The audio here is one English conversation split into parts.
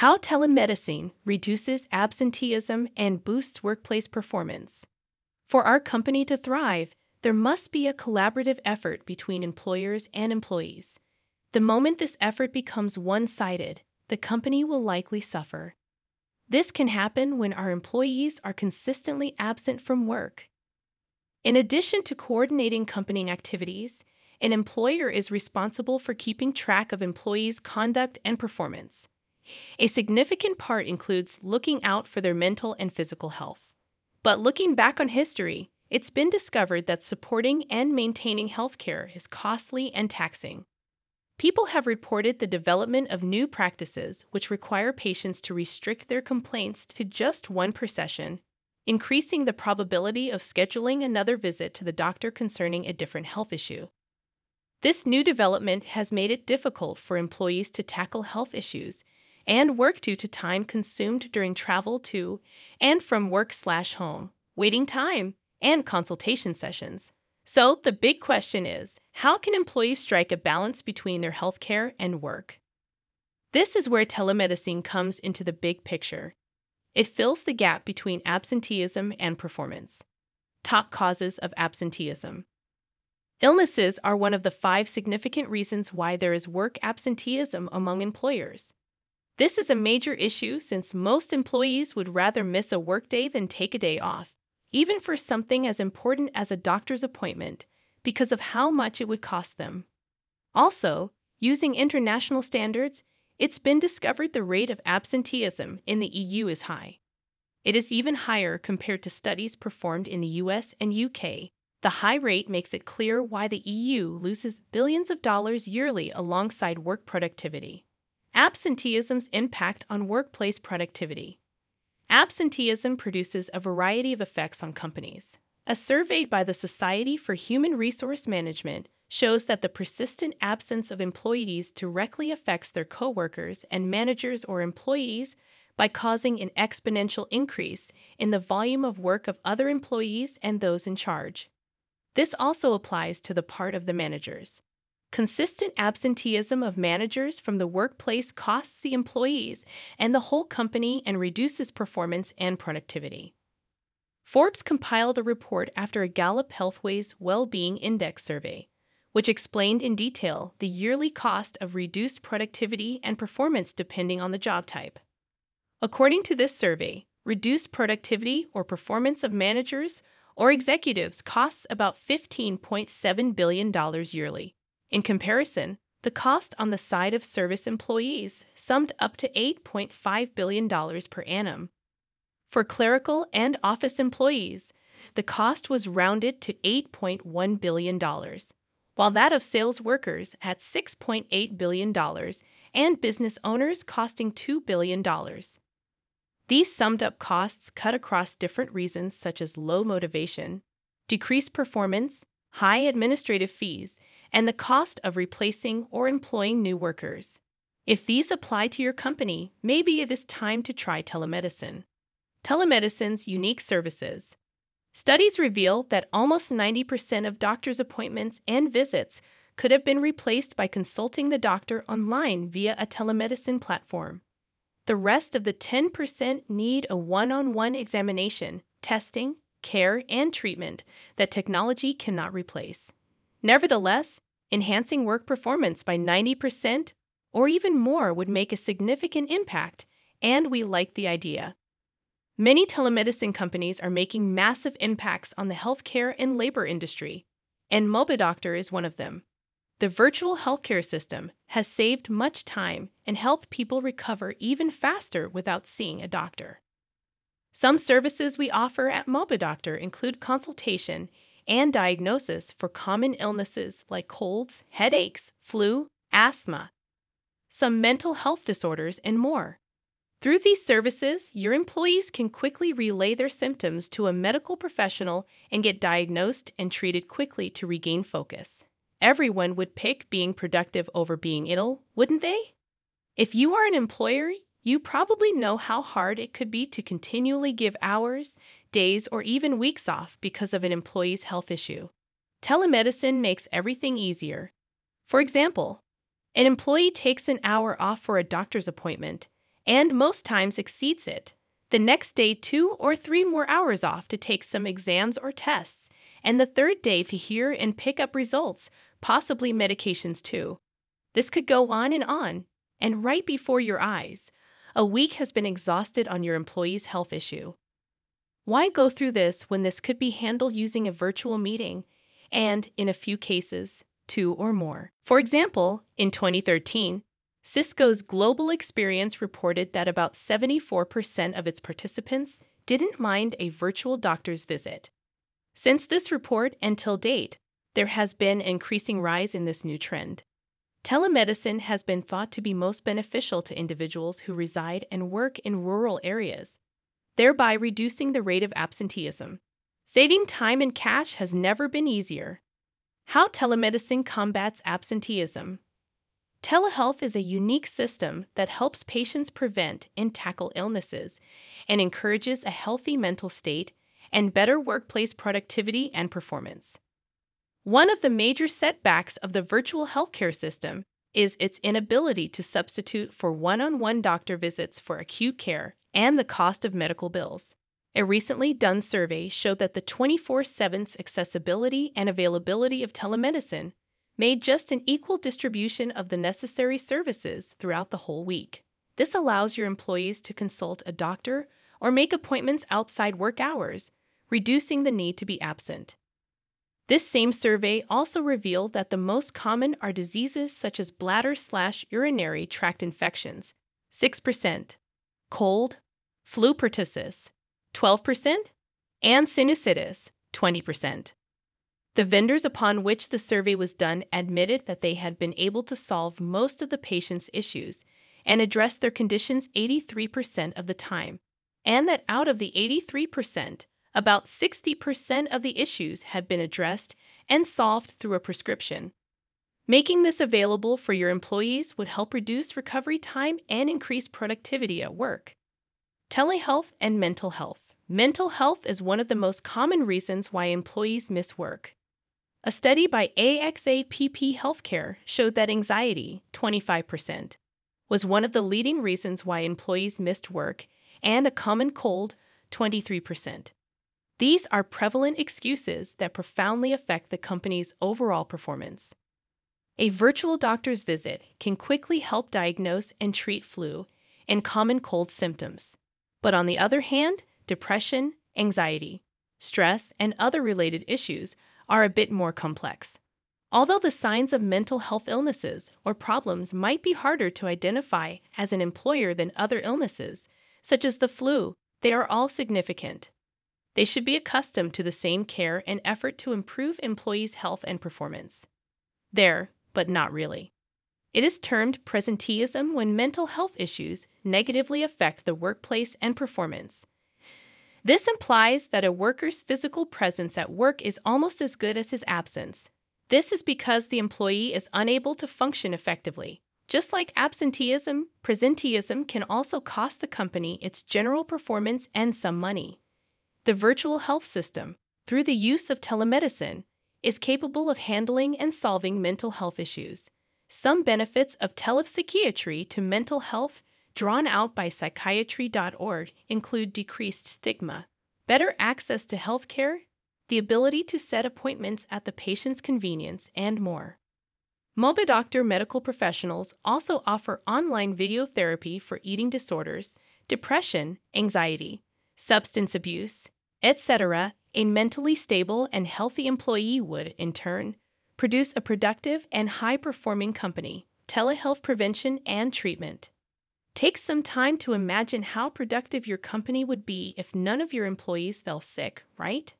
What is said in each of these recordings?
How telemedicine reduces absenteeism and boosts workplace performance. For our company to thrive, there must be a collaborative effort between employers and employees. The moment this effort becomes one sided, the company will likely suffer. This can happen when our employees are consistently absent from work. In addition to coordinating company activities, an employer is responsible for keeping track of employees' conduct and performance. A significant part includes looking out for their mental and physical health. But looking back on history, it's been discovered that supporting and maintaining healthcare is costly and taxing. People have reported the development of new practices which require patients to restrict their complaints to just one per session, increasing the probability of scheduling another visit to the doctor concerning a different health issue. This new development has made it difficult for employees to tackle health issues and work due to time consumed during travel to and from work slash home, waiting time, and consultation sessions. So the big question is how can employees strike a balance between their healthcare and work? This is where telemedicine comes into the big picture. It fills the gap between absenteeism and performance. Top causes of absenteeism. Illnesses are one of the five significant reasons why there is work absenteeism among employers. This is a major issue since most employees would rather miss a workday than take a day off, even for something as important as a doctor's appointment, because of how much it would cost them. Also, using international standards, it's been discovered the rate of absenteeism in the EU is high. It is even higher compared to studies performed in the US and UK. The high rate makes it clear why the EU loses billions of dollars yearly alongside work productivity. Absenteeism's impact on workplace productivity. Absenteeism produces a variety of effects on companies. A survey by the Society for Human Resource Management shows that the persistent absence of employees directly affects their coworkers and managers or employees by causing an exponential increase in the volume of work of other employees and those in charge. This also applies to the part of the managers. Consistent absenteeism of managers from the workplace costs the employees and the whole company and reduces performance and productivity. Forbes compiled a report after a Gallup Healthways Well-Being Index survey, which explained in detail the yearly cost of reduced productivity and performance depending on the job type. According to this survey, reduced productivity or performance of managers or executives costs about $15.7 billion yearly. In comparison, the cost on the side of service employees summed up to $8.5 billion per annum. For clerical and office employees, the cost was rounded to $8.1 billion, while that of sales workers at $6.8 billion and business owners costing $2 billion. These summed up costs cut across different reasons such as low motivation, decreased performance, high administrative fees, and the cost of replacing or employing new workers. If these apply to your company, maybe it is time to try telemedicine. Telemedicine's unique services. Studies reveal that almost 90% of doctor's appointments and visits could have been replaced by consulting the doctor online via a telemedicine platform. The rest of the 10% need a one on one examination, testing, care, and treatment that technology cannot replace. Nevertheless, enhancing work performance by 90% or even more would make a significant impact, and we like the idea. Many telemedicine companies are making massive impacts on the healthcare and labor industry, and MobiDoctor is one of them. The virtual healthcare system has saved much time and helped people recover even faster without seeing a doctor. Some services we offer at MobiDoctor include consultation and diagnosis for common illnesses like colds, headaches, flu, asthma, some mental health disorders, and more. Through these services, your employees can quickly relay their symptoms to a medical professional and get diagnosed and treated quickly to regain focus. Everyone would pick being productive over being ill, wouldn't they? If you are an employer, you probably know how hard it could be to continually give hours, days, or even weeks off because of an employee's health issue. Telemedicine makes everything easier. For example, an employee takes an hour off for a doctor's appointment, and most times exceeds it. The next day, two or three more hours off to take some exams or tests, and the third day to hear and pick up results, possibly medications too. This could go on and on, and right before your eyes, a week has been exhausted on your employee's health issue. Why go through this when this could be handled using a virtual meeting and, in a few cases, two or more? For example, in 2013, Cisco's Global Experience reported that about 74% of its participants didn't mind a virtual doctor's visit. Since this report until date, there has been an increasing rise in this new trend. Telemedicine has been thought to be most beneficial to individuals who reside and work in rural areas, thereby reducing the rate of absenteeism. Saving time and cash has never been easier. How telemedicine combats absenteeism. Telehealth is a unique system that helps patients prevent and tackle illnesses and encourages a healthy mental state and better workplace productivity and performance. One of the major setbacks of the virtual healthcare system is its inability to substitute for one on one doctor visits for acute care and the cost of medical bills. A recently done survey showed that the 24 7 accessibility and availability of telemedicine made just an equal distribution of the necessary services throughout the whole week. This allows your employees to consult a doctor or make appointments outside work hours, reducing the need to be absent. This same survey also revealed that the most common are diseases such as bladder slash urinary tract infections, 6%, cold, flu pertussis, 12%, and sinusitis, 20%. The vendors upon which the survey was done admitted that they had been able to solve most of the patient's issues and address their conditions 83% of the time, and that out of the 83%, about 60% of the issues had been addressed and solved through a prescription. Making this available for your employees would help reduce recovery time and increase productivity at work. Telehealth and mental health. Mental health is one of the most common reasons why employees miss work. A study by AXA PPP Healthcare showed that anxiety, 25%, was one of the leading reasons why employees missed work, and a common cold, 23%. These are prevalent excuses that profoundly affect the company's overall performance. A virtual doctor's visit can quickly help diagnose and treat flu and common cold symptoms. But on the other hand, depression, anxiety, stress, and other related issues are a bit more complex. Although the signs of mental health illnesses or problems might be harder to identify as an employer than other illnesses, such as the flu, they are all significant. They should be accustomed to the same care and effort to improve employees' health and performance. There, but not really. It is termed presenteeism when mental health issues negatively affect the workplace and performance. This implies that a worker's physical presence at work is almost as good as his absence. This is because the employee is unable to function effectively. Just like absenteeism, presenteeism can also cost the company its general performance and some money. The virtual health system, through the use of telemedicine, is capable of handling and solving mental health issues. Some benefits of telepsychiatry to mental health drawn out by psychiatry.org include decreased stigma, better access to health care, the ability to set appointments at the patient's convenience, and more. MobiDoctor medical professionals also offer online video therapy for eating disorders, depression, anxiety, substance abuse, etc., a mentally stable and healthy employee would, in turn, produce a productive and high performing company, telehealth prevention and treatment. Take some time to imagine how productive your company would be if none of your employees fell sick, right?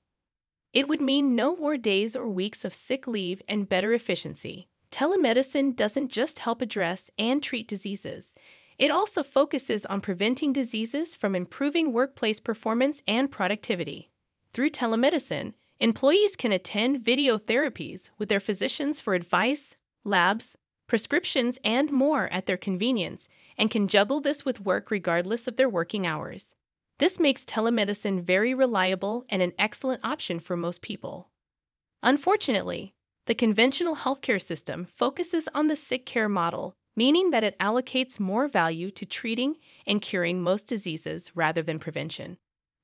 It would mean no more days or weeks of sick leave and better efficiency. Telemedicine doesn't just help address and treat diseases, it also focuses on preventing diseases from improving workplace performance and productivity. Through telemedicine, employees can attend video therapies with their physicians for advice, labs, prescriptions, and more at their convenience and can juggle this with work regardless of their working hours. This makes telemedicine very reliable and an excellent option for most people. Unfortunately, the conventional healthcare system focuses on the sick care model meaning that it allocates more value to treating and curing most diseases rather than prevention.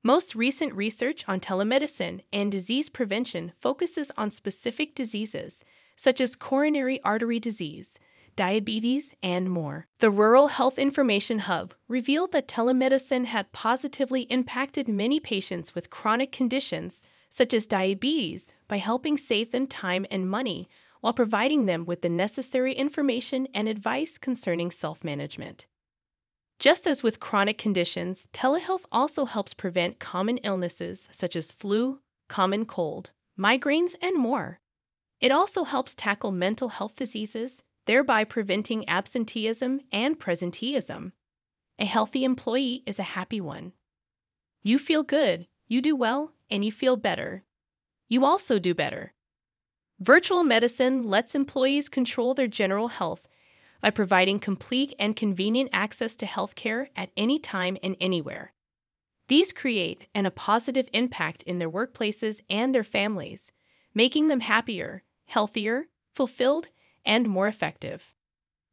Most recent research on telemedicine and disease prevention focuses on specific diseases, such as coronary artery disease, diabetes, and more. The Rural Health Information Hub revealed that telemedicine had positively impacted many patients with chronic conditions such as diabetes by helping save them time and money while providing them with the necessary information and advice concerning self management. Just as with chronic conditions, telehealth also helps prevent common illnesses such as flu, common cold, migraines, and more. It also helps tackle mental health diseases, thereby preventing absenteeism and presenteeism. A healthy employee is a happy one. You feel good, you do well, and you feel better. You also do better. Virtual medicine lets employees control their general health by providing complete and convenient access to healthcare at any time and anywhere. These create an, a positive impact in their workplaces and their families, making them happier, healthier, fulfilled, and more effective.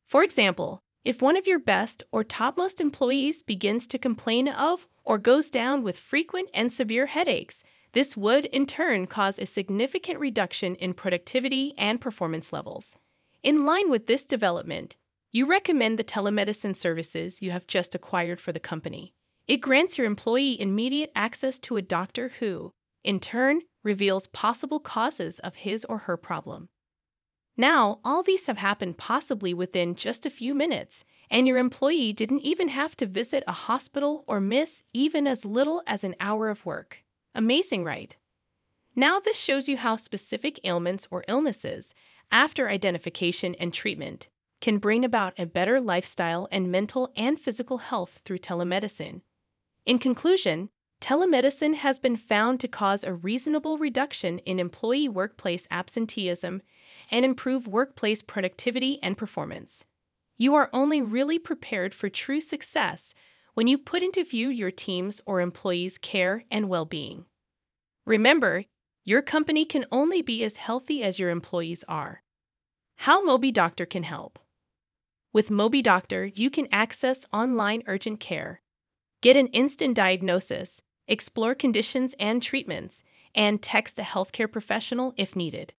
For example, if one of your best or topmost employees begins to complain of or goes down with frequent and severe headaches, this would in turn cause a significant reduction in productivity and performance levels. In line with this development, you recommend the telemedicine services you have just acquired for the company. It grants your employee immediate access to a doctor who, in turn, reveals possible causes of his or her problem. Now, all these have happened possibly within just a few minutes, and your employee didn't even have to visit a hospital or miss even as little as an hour of work. Amazing, right? Now, this shows you how specific ailments or illnesses, after identification and treatment, can bring about a better lifestyle and mental and physical health through telemedicine. In conclusion, telemedicine has been found to cause a reasonable reduction in employee workplace absenteeism and improve workplace productivity and performance. You are only really prepared for true success when you put into view your team's or employees' care and well being. Remember, your company can only be as healthy as your employees are. How MobiDoctor can help. With MobiDoctor, you can access online urgent care, get an instant diagnosis, explore conditions and treatments, and text a healthcare professional if needed.